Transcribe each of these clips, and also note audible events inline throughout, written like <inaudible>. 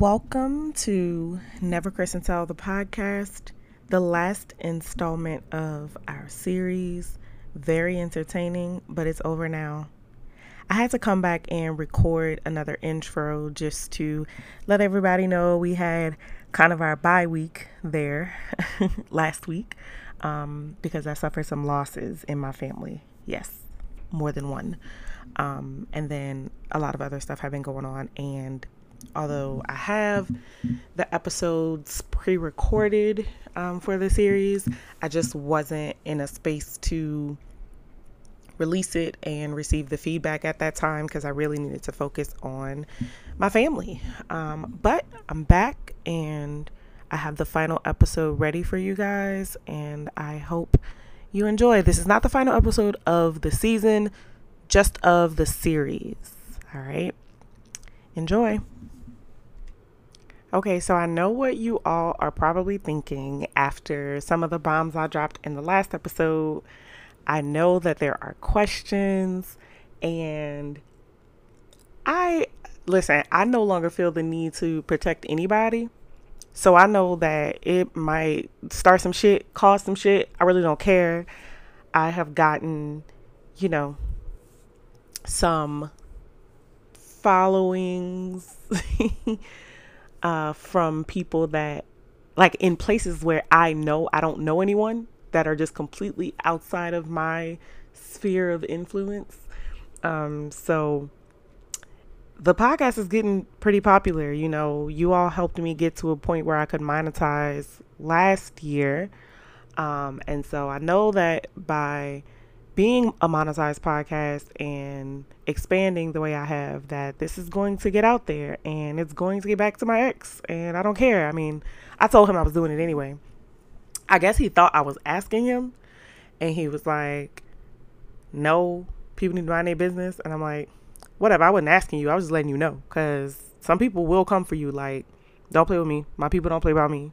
Welcome to Never Kris and Tell the podcast, the last installment of our series. Very entertaining, but it's over now. I had to come back and record another intro just to let everybody know we had kind of our bye week there <laughs> last week um, because I suffered some losses in my family. Yes, more than one. Um, and then a lot of other stuff have been going on. And although I have the episodes pre recorded um, for the series, I just wasn't in a space to release it and receive the feedback at that time because I really needed to focus on my family. Um, but I'm back and I have the final episode ready for you guys, and I hope you enjoy. This is not the final episode of the season, just of the series. All right. Enjoy. Okay, so I know what you all are probably thinking after some of the bombs I dropped in the last episode. I know that there are questions, and I listen, I no longer feel the need to protect anybody. So I know that it might start some shit, cause some shit. I really don't care. I have gotten, you know, some followings <laughs> uh, from people that, like, in places where I know I don't know anyone that are just completely outside of my sphere of influence. Um, so the podcast is getting pretty popular. You know, you all helped me get to a point where I could monetize last year. Um, and so I know that by being a monetized podcast and expanding the way I have, that this is going to get out there and it's going to get back to my ex. And I don't care. I mean, I told him I was doing it anyway. I guess he thought I was asking him, and he was like, "No, people need to mind their business." And I'm like, "Whatever. I wasn't asking you. I was just letting you know, because some people will come for you. Like, don't play with me. My people don't play by me.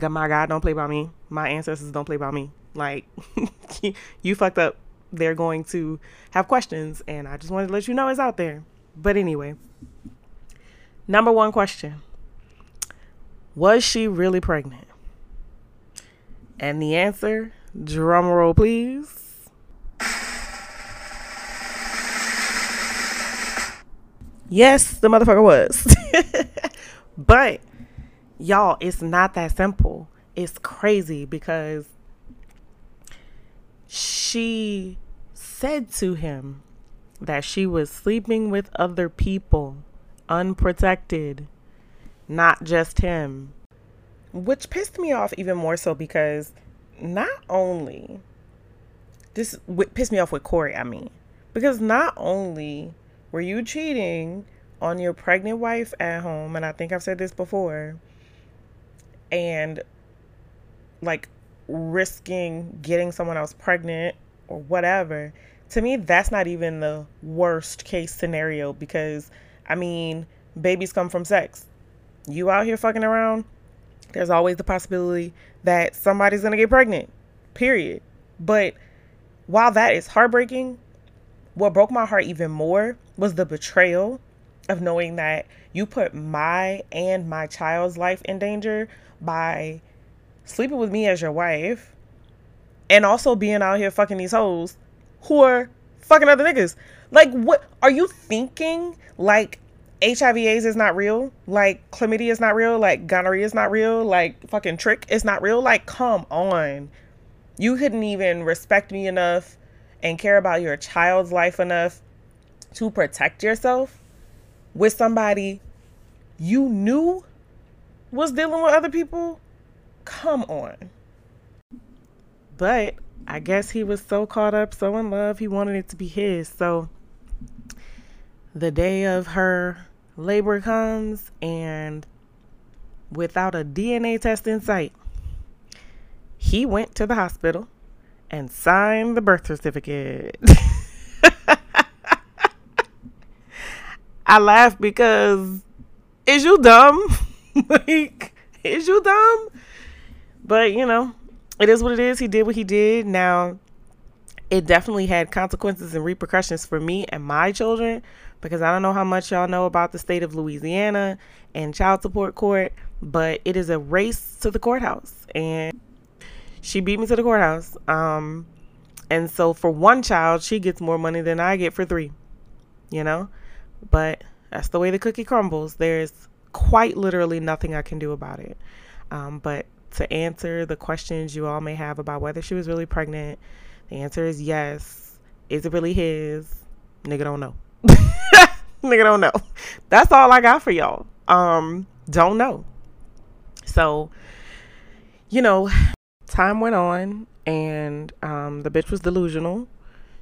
My God don't play by me. My ancestors don't play by me. Like, <laughs> you fucked up. They're going to have questions, and I just wanted to let you know it's out there. But anyway, number one question: Was she really pregnant? And the answer, drum roll please. Yes, the motherfucker was. <laughs> but y'all, it's not that simple. It's crazy because she said to him that she was sleeping with other people, unprotected, not just him. Which pissed me off even more so because not only this pissed me off with Corey, I mean, because not only were you cheating on your pregnant wife at home, and I think I've said this before, and like risking getting someone else pregnant or whatever, to me, that's not even the worst case scenario because I mean, babies come from sex. You out here fucking around, there's always the possibility that somebody's to get pregnant, period. But while that is heartbreaking, what broke my heart even more was the betrayal of knowing that you put my and my child's life in danger by sleeping with me as your wife and also being out here fucking these hoes who are fucking other niggas. Like, what are you thinking? Like, HIV AIDS is not real. Like chlamydia is not real. Like gonorrhea is not real. Like fucking trich is not real. Like come on. You couldn't even respect me enough and care about your child's life enough to protect yourself with somebody you knew was dealing with other people. Come on. But I guess he was so caught up, so in love, he wanted it to be his. So the day of her labor comes and without a DNA test in sight, he went to the hospital and signed the birth certificate. <laughs> I laugh because is you dumb? <laughs> like, is you dumb? But you know, it is what it is. He did what he did. Now, it definitely had consequences and repercussions for me and my children because I don't know how much y'all know about the state of Louisiana and child support court, but it is a race to the courthouse. And she beat me to the courthouse. Um, and so for one child, she gets more money than I get for three, you know? But that's the way the cookie crumbles. There's quite literally nothing I can do about it. Um, but to answer the questions you all may have about whether she was really pregnant, the answer is yes. Is it really his? Nigga don't know. <laughs> Nigga don't know. That's all I got for y'all. Um, don't know. So, you know, time went on and um, the bitch was delusional.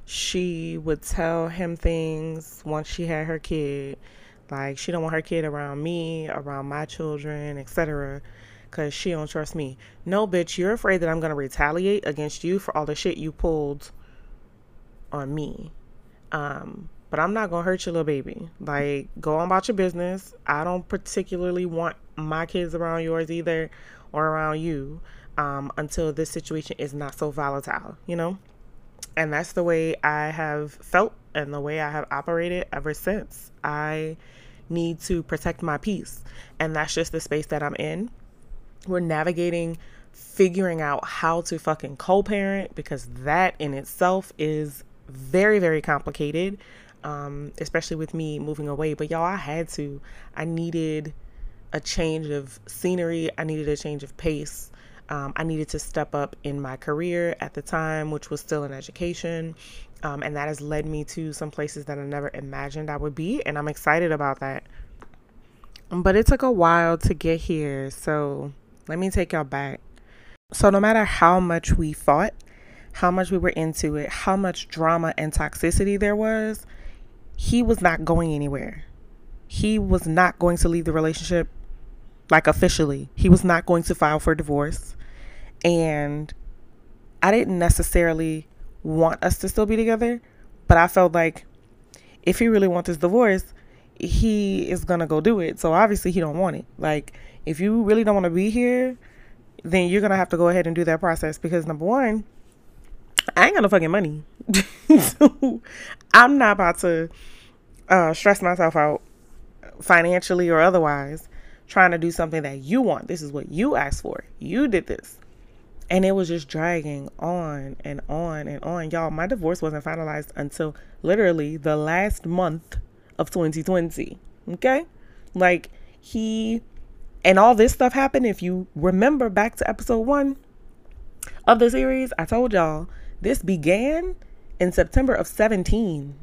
She would tell him things once she had her kid, like she don't want her kid around me, around my children, etc. Cause she don't trust me. No, bitch, you're afraid that I'm gonna retaliate against you for all the shit you pulled on me. Um, but I'm not gonna hurt your little baby. Like, go on about your business. I don't particularly want my kids around yours either or around you um, until this situation is not so volatile, you know? And that's the way I have felt and the way I have operated ever since. I need to protect my peace. And that's just the space that I'm in. We're navigating figuring out how to fucking co parent because that in itself is very, very complicated um, especially with me moving away. But y'all, I had to. I needed a change of scenery. I needed a change of pace. Um, I needed to step up in my career at the time, which was still in education. Um, and that has led me to some places that I never imagined I would be. And I'm excited about that. But it took a while to get here. So let me take y'all back. So, no matter how much we fought, how much we were into it, how much drama and toxicity there was, he was not going anywhere. He was not going to leave the relationship like officially. He was not going to file for divorce. And I didn't necessarily want us to still be together, but I felt like if he really wants this divorce, he is gonna go do it. So obviously he don't want it. Like if you really don't want to be here, then you're gonna have to go ahead and do that process because number one, I ain't got no fucking money. <laughs> so I'm not about to uh, stress myself out financially or otherwise trying to do something that you want. This is what you asked for. You did this. And it was just dragging on and on and on. Y'all, my divorce wasn't finalized until literally the last month of 2020. Okay? Like, he and all this stuff happened. If you remember back to episode one of the series, I told y'all this began in September of 17.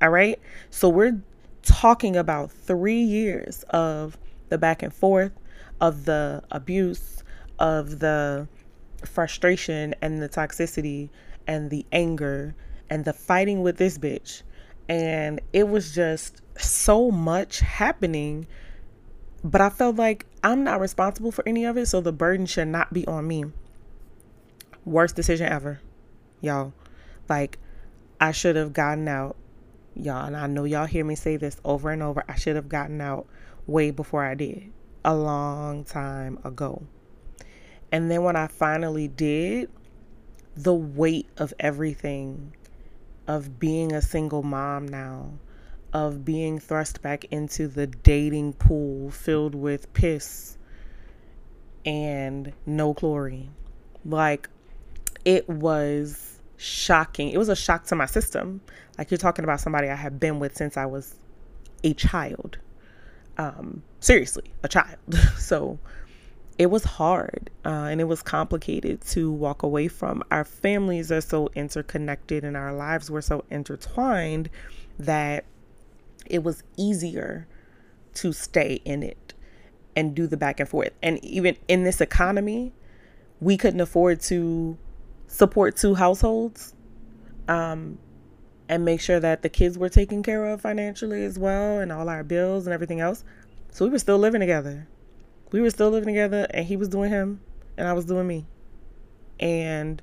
All right. So we're talking about three years of the back and forth, of the abuse, of the frustration and the toxicity and the anger and the fighting with this bitch. And it was just so much happening. But I felt like I'm not responsible for any of it. So the burden should not be on me. Worst decision ever y'all. Like, I should have gotten out, y'all. And I know y'all hear me say this over and over. I should have gotten out way before I did, a long time ago. And then when I finally did, the weight of everything, of being a single mom now, of being thrust back into the dating pool filled with piss and no chlorine. Like, it was shocking. It was a shock to my system. Like you're talking about somebody I have been with since I was a child. Um, seriously, a child. <laughs> so it was hard uh, and it was complicated to walk away from. Our families are so interconnected and our lives were so intertwined that it was easier to stay in it and do the back and forth. And even in this economy, we couldn't afford to support two households um, and make sure that the kids were taken care of financially as well and all our bills and everything else. So we were still living together. We were still living together and he was doing him and I was doing me. And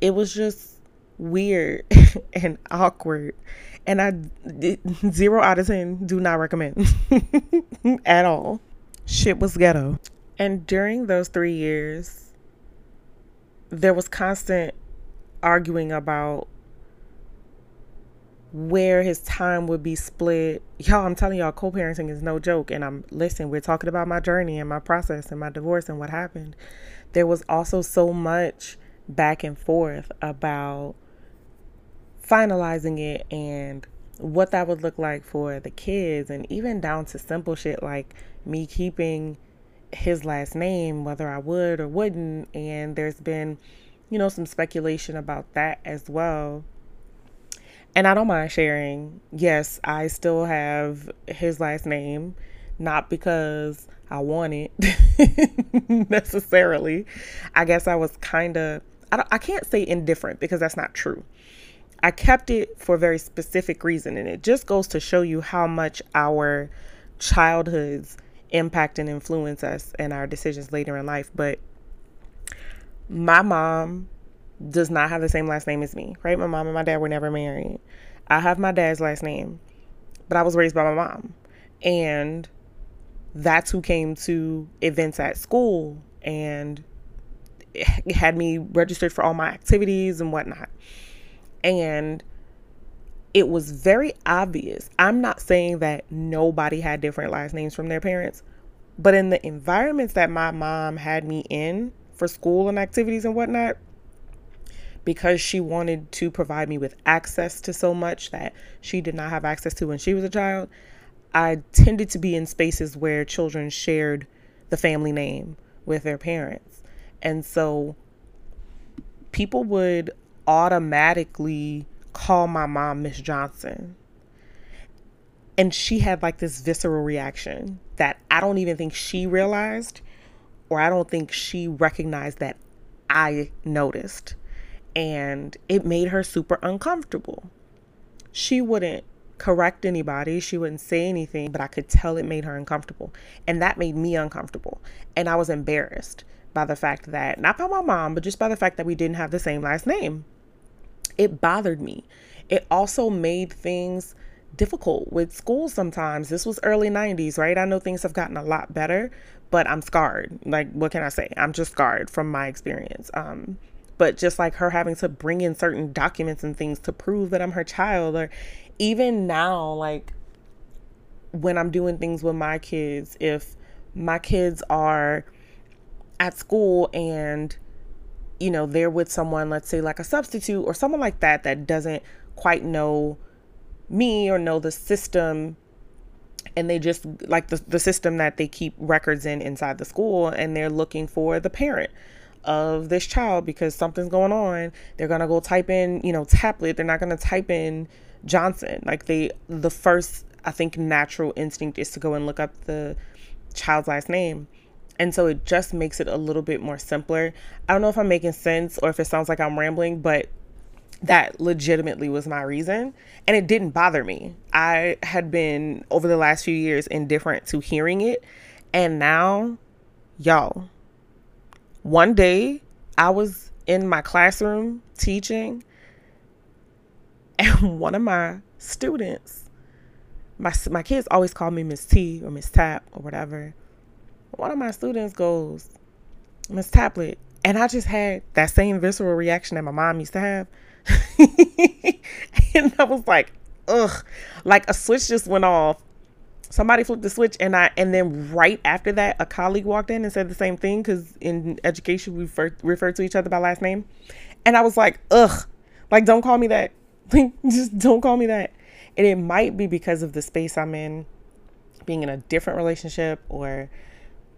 it was just weird <laughs> and awkward. And I zero out of 10 do not recommend <laughs> at all. Shit was ghetto. And during those three years, there was constant arguing about where his time would be split. Y'all, I'm telling y'all, co parenting is no joke. And I'm, listen, we're talking about my journey and my process and my divorce and what happened. There was also so much back and forth about finalizing it and what that would look like for the kids, and even down to simple shit like me keeping his last name, whether I would or wouldn't. And there's been, you know, some speculation about that as well and I don't mind sharing. Yes, I still have his last name, not because I want it <laughs> necessarily. I guess I was kind of, I, I can't say indifferent because that's not true. I kept it for a very specific reason, and it just goes to show you how much our childhoods impact and influence us and our decisions later in life. But my mom does not have the same last name as me, right? My mom and my dad were never married. I have my dad's last name, but I was raised by my mom. And that's who came to events at school and had me registered for all my activities and whatnot. And it was very obvious. I'm not saying that nobody had different last names from their parents, but in the environments that my mom had me in for school and activities and whatnot, because she wanted to provide me with access to so much that she did not have access to when she was a child, I tended to be in spaces where children shared the family name with their parents. And so people would automatically call my mom Miss Johnson. And she had like this visceral reaction that I don't even think she realized, or I don't think she recognized that I noticed and it made her super uncomfortable. She wouldn't correct anybody, she wouldn't say anything, but I could tell it made her uncomfortable. And that made me uncomfortable. And I was embarrassed by the fact that, not by my mom, but just by the fact that we didn't have the same last name. It bothered me. It also made things difficult with school sometimes. This was early 90s, right? I know things have gotten a lot better, but I'm scarred. Like, what can I say? I'm just scarred from my experience. Um, but just like her having to bring in certain documents and things to prove that I'm her child or even now like when I'm doing things with my kids if my kids are at school and you know they're with someone let's say like a substitute or someone like that that doesn't quite know me or know the system and they just like the, the system that they keep records in inside the school and they're looking for the parent of this child because something's going on. They're gonna go type in, you know, tablet. They're not gonna type in Johnson. Like they, the first, I think, natural instinct is to go and look up the child's last name. And so it just makes it a little bit more simpler. I don't know if I'm making sense or if it sounds like I'm rambling, but that legitimately was my reason. And it didn't bother me. I had been, over the last few years, indifferent to hearing it. And now, y'all, one day I was in my classroom teaching, <laughs> and one of my students, my, my kids always call me Miss T or Miss Tap or whatever. One of my students goes, Miss Taplet. And I just had that same visceral reaction that my mom used to have. <laughs> and I was like, ugh, like a switch just went off. Somebody flipped the switch and i and then right after that a colleague walked in and said the same thing because in education we refer, refer to each other by last name. And i was like ugh. Like don't call me that. <laughs> Just don't call me that. And it might be because of the space i'm in being in a different relationship or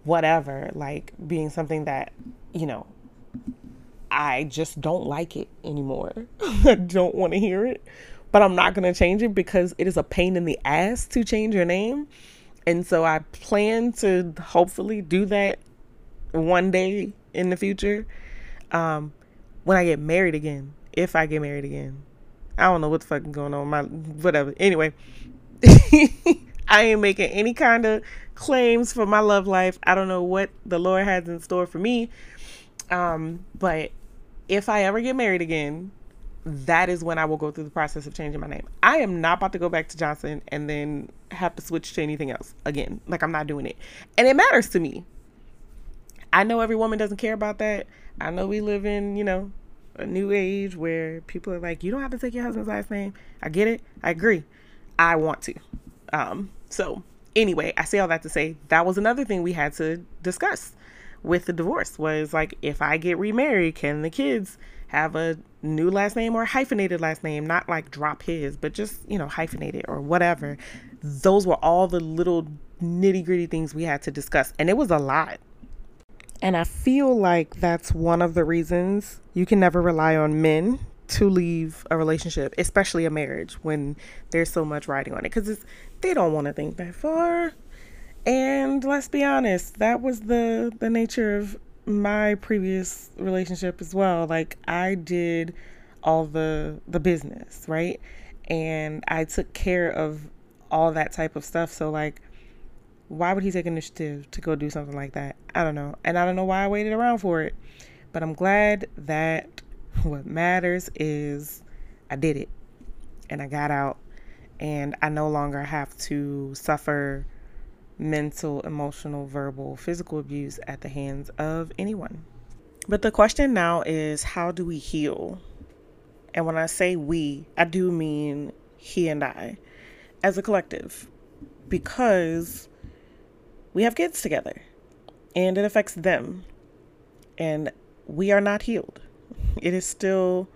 whatever like being something that you know i just don't like it anymore <laughs> i don't want to hear it but I'm not going to change it because it is a pain in the ass to change your name. And so I plan to hopefully do that one day in the future um, when I get married again. If I get married again. I don't know what what's fucking going on. My whatever. Anyway, <laughs> I ain't making any kind of claims for my love life. I don't know what the Lord has in store for me. Um, but if I ever get married again, that is when I will go through the process of changing my name. I am not about to go back to Johnson and then have to switch to anything else again. Like I'm not doing it. And it matters to me. I know every woman doesn't care about that. I know we live in, you know, a new age where people are like, you don't have to take your husband's last name. I get it. I agree. I want to. Um, so anyway, I say all that to say that was another thing we had to discuss with the divorce was like if I get remarried, can the kids have a new last name or hyphenated last name, not like drop his, but just, you know, hyphenated or whatever. Those were all the little nitty gritty things we had to discuss. And it was a lot. And I feel like that's one of the reasons you can never rely on men to leave a relationship, especially a marriage, when there's so much riding on it. Because they don't want to think that far. And let's be honest, that was the the nature of my previous relationship as well. Like I did all the the business, right? And I took care of all that type of stuff. So like why would he take initiative to go do something like that? I don't know. And I don't know why I waited around for it. But I'm glad that what matters is I did it and I got out and I no longer have to suffer mental, emotional, verbal, physical abuse at the hands of anyone. But the question now is how do we heal? And when I say we, I do mean he and I as a collective because we have kids together and it affects them. And we are not healed. It is still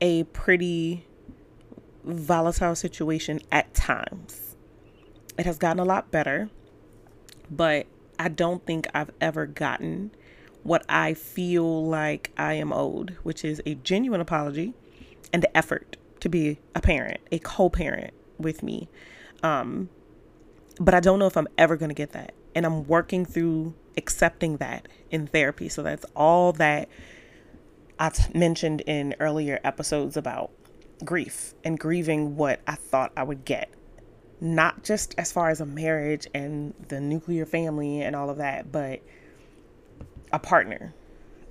a pretty volatile situation at times. It has gotten a lot better, but I don't think I've ever gotten what I feel like I am owed, which is a genuine apology and the effort to be a parent, a co parent with me. Um, but I don't know if I'm ever going to get that. And I'm working through accepting that in therapy. So that's all that I mentioned in earlier episodes about grief and grieving what I thought I would get. Not just as far as a marriage and the nuclear family and all of that, but a partner.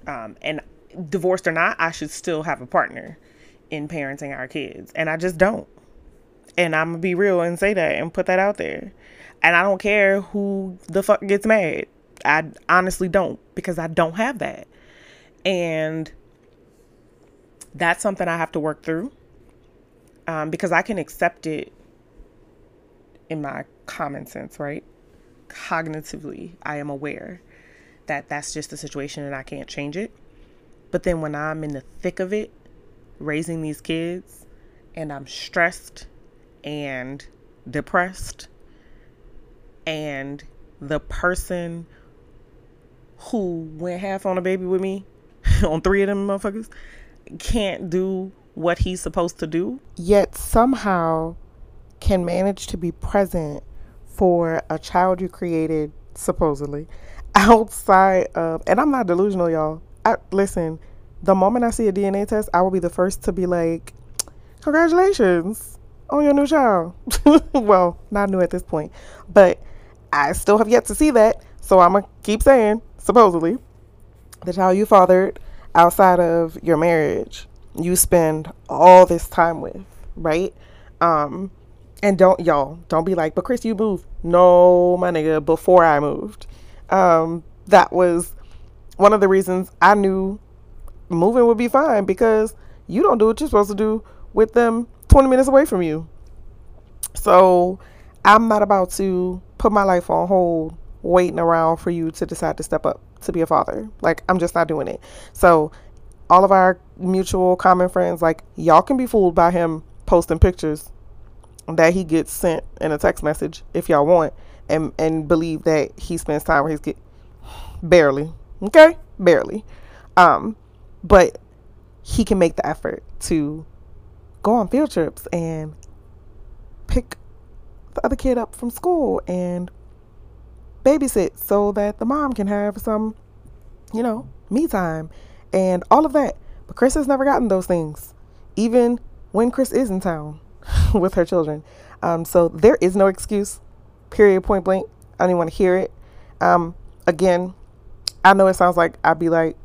Um, and divorced or not, I should still have a partner in parenting our kids. And I just don't. And I'm going to be real and say that and put that out there. And I don't care who the fuck gets mad. I honestly don't because I don't have that. And that's something I have to work through um, because I can accept it in my common sense, right? Cognitively, I am aware that that's just the situation and I can't change it. But then when I'm in the thick of it, raising these kids, and I'm stressed and depressed and the person who went half on a baby with me <laughs> on three of them motherfuckers can't do what he's supposed to do, yet somehow can manage to be present for a child you created supposedly <laughs> outside of and I'm not delusional y'all. I listen, the moment I see a DNA test, I will be the first to be like, Congratulations on your new child. <laughs> well, not new at this point, but I still have yet to see that. So I'm going to keep saying, supposedly, the child you fathered outside of your marriage, you spend all this time with, right? Um, and don't, y'all, don't be like, but Kris, you moved. No, my nigga, before I moved. Um, that was one of the reasons I knew moving would be fine because you don't do what you're supposed to do with them 20 minutes away from you. So I'm not about to put my life on hold waiting around for you to decide to step up to be a father. Like, I'm just not doing it. So, all of our mutual common friends, like, y'all can be fooled by him posting pictures that he gets sent in a text message if y'all want and and believe that he spends time with his kid barely okay barely um but he can make the effort to go on field trips and pick the other kid up from school and babysit so that the mom can have some, you know, me time and all of that. But Kris has never gotten those things, even when Kris is in town <laughs> with her children. Um, so there is no excuse, period, point blank. I don't even want to hear it. Um, again, I know it sounds like I'd be like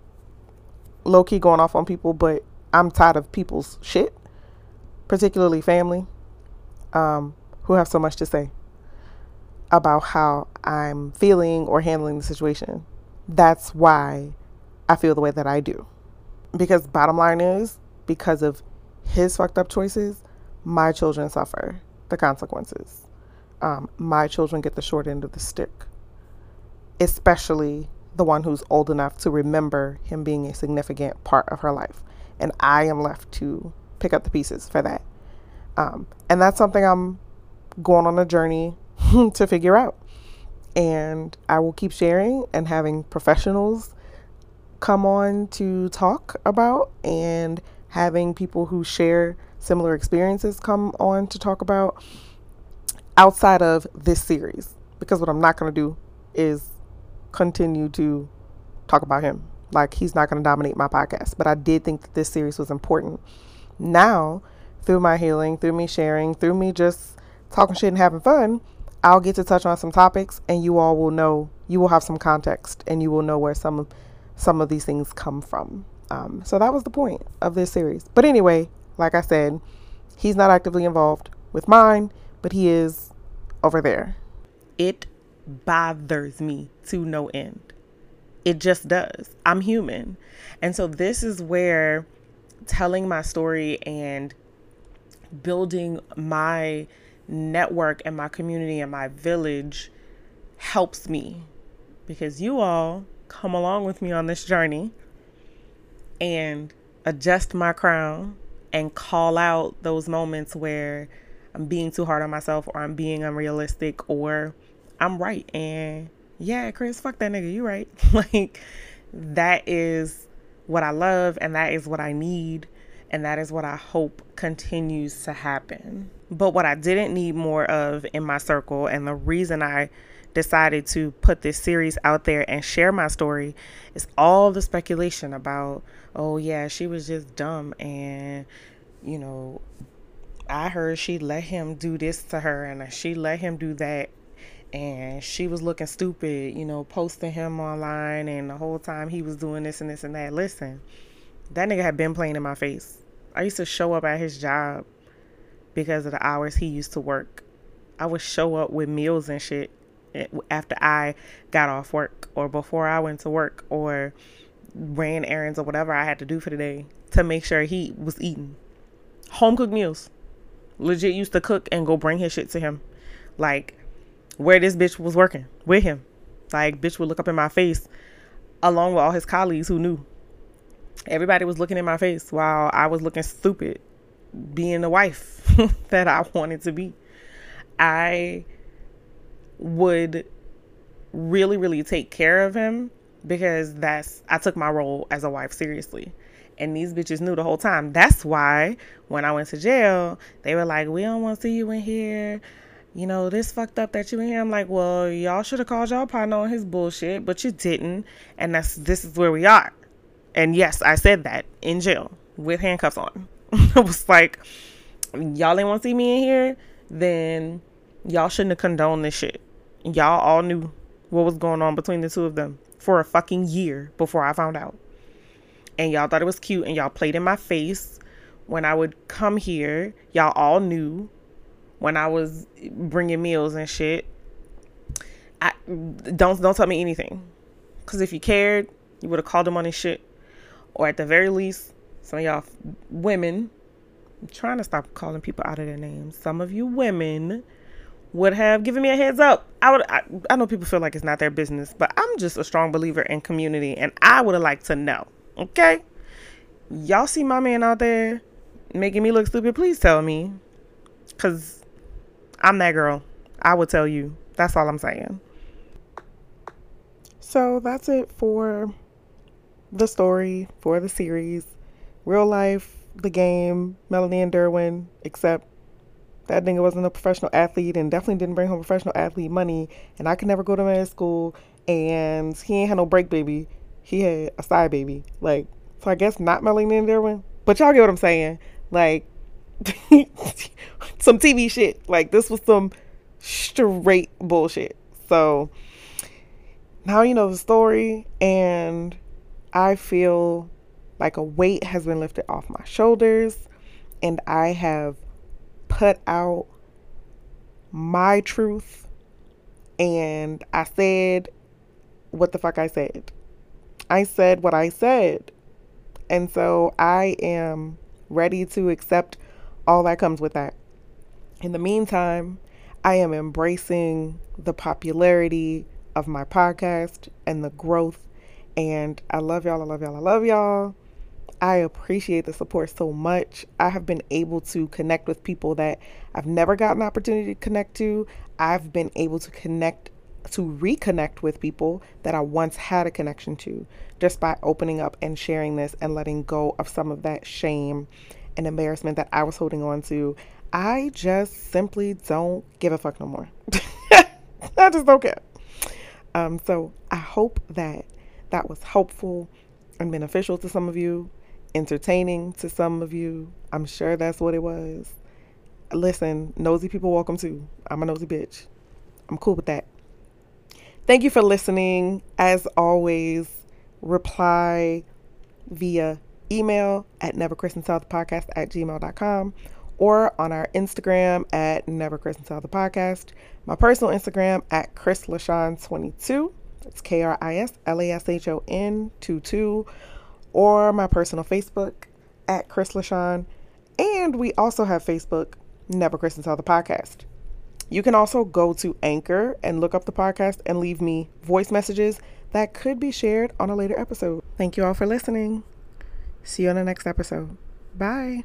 low key going off on people, but I'm tired of people's shit, particularly family, um, who have so much to say about how I'm feeling or handling the situation. That's why I feel the way that I do. Because bottom line is, because of his fucked up choices, my children suffer the consequences. Um, my children get the short end of the stick, especially the one who's old enough to remember him being a significant part of her life. And I am left to pick up the pieces for that. Um, and that's something I'm going on a journey <laughs> to figure out. And I will keep sharing and having professionals come on to talk about and having people who share similar experiences come on to talk about outside of this series. Because what I'm not going to do is continue to talk about him. Like, he's not going to dominate my podcast. But I did think that this series was important. Now, through my healing, through me sharing, through me just talking shit and having fun, I'll get to touch on some topics and you all will know, you will have some context and you will know where some of, some of these things come from. Um, so that was the point of this series. But anyway, like I said, he's not actively involved with mine, but he is over there. It bothers me to no end. It just does. I'm human. And so this is where telling my story and building my network and my community and my village helps me. Because you all come along with me on this journey and adjust my crown and call out those moments where I'm being too hard on myself or I'm being unrealistic or I'm right. And yeah, Kris, fuck that nigga, you right. <laughs> like that is what I love and that is what I need and that is what I hope continues to happen. But what I didn't need more of in my circle, and the reason I decided to put this series out there and share my story is all the speculation about, oh, yeah, she was just dumb. And, you know, I heard she let him do this to her and she let him do that. And she was looking stupid, you know, posting him online. And the whole time he was doing this and this and that. Listen, that nigga had been playing in my face. I used to show up at his job because of the hours he used to work. I would show up with meals and shit eh, after I got off work or before I went to work or ran errands or whatever I had to do for the day to make sure he was eating. Home cooked meals. Legit used to cook and go bring his shit to him. Like where this bitch was working with him. Like bitch would look up in my face along with all his colleagues who knew everybody was looking in my face while I was looking stupid being the wife <laughs> that I wanted to be. I would really, really take care of him because that's, I took my role as a wife seriously. And these bitches knew the whole time. That's why when I went to jail, they were like, we don't want to see you in here. You know, this fucked up that you in here. I'm like, well, y'all should have called y'all partner on his bullshit, but you didn't. And that's, this is where we are. And yes, I said that in jail with handcuffs on. <laughs> it was like, y'all ain't want to see me in here, then y'all shouldn't have condoned this shit. Y'all all knew what was going on between the two of them for a fucking year before I found out. And y'all thought it was cute and y'all played in my face when I would come here. Y'all all knew when I was bringing meals and shit. I don't don't tell me anything. Cuz if you cared, you would have called him on his shit or at the very least, some of y'all women, I'm trying to stop calling people out of their names. Some of you women would have given me a heads up. I would I, I know people feel like it's not their business, but I'm just a strong believer in community and I would have liked to know. Okay? Y'all see my man out there making me look stupid, please tell me. Cause I'm that girl. I would tell you. That's all I'm saying. So that's it for the story for the series. Real life, the game, Melanie and Derwin, except that nigga wasn't a professional athlete and definitely didn't bring home professional athlete money. And I could never go to med school. And he ain't had no break baby. He had a side baby. Like, so I guess not Melanie and Derwin. But y'all get what I'm saying. Like, <laughs> some TV shit. Like, this was some straight bullshit. So now you know the story. And I feel like a weight has been lifted off my shoulders and I have put out my truth and I said what the fuck I said. I said what I said. And so I am ready to accept all that comes with that. In the meantime, I am embracing the popularity of my podcast and the growth. And I love y'all. I love y'all. I love y'all. I appreciate the support so much. I have been able to connect with people that I've never gotten an opportunity to connect to. I've been able to connect to reconnect with people that I once had a connection to just by opening up and sharing this and letting go of some of that shame and embarrassment that I was holding on to. I just simply don't give a fuck no more. <laughs> I just don't care. Um, so I hope that that was helpful and beneficial to some of you, entertaining to some of you. I'm sure that's what it was. Listen, nosy people welcome too. I'm a nosy bitch. I'm cool with that. Thank you for listening. As always, reply via email at neverkrisandtellpodcast at gmail.com or on our Instagram at neverkrisandtellpodcast. My personal Instagram at krislashon22. It's K R I S L A S H O N 2 2, or my personal Facebook at Kris LaShon. And we also have Facebook, Never Kris and Tell the Podcast. You can also go to Anchor and look up the podcast and leave me voice messages that could be shared on a later episode. Thank you all for listening. See you on the next episode. Bye.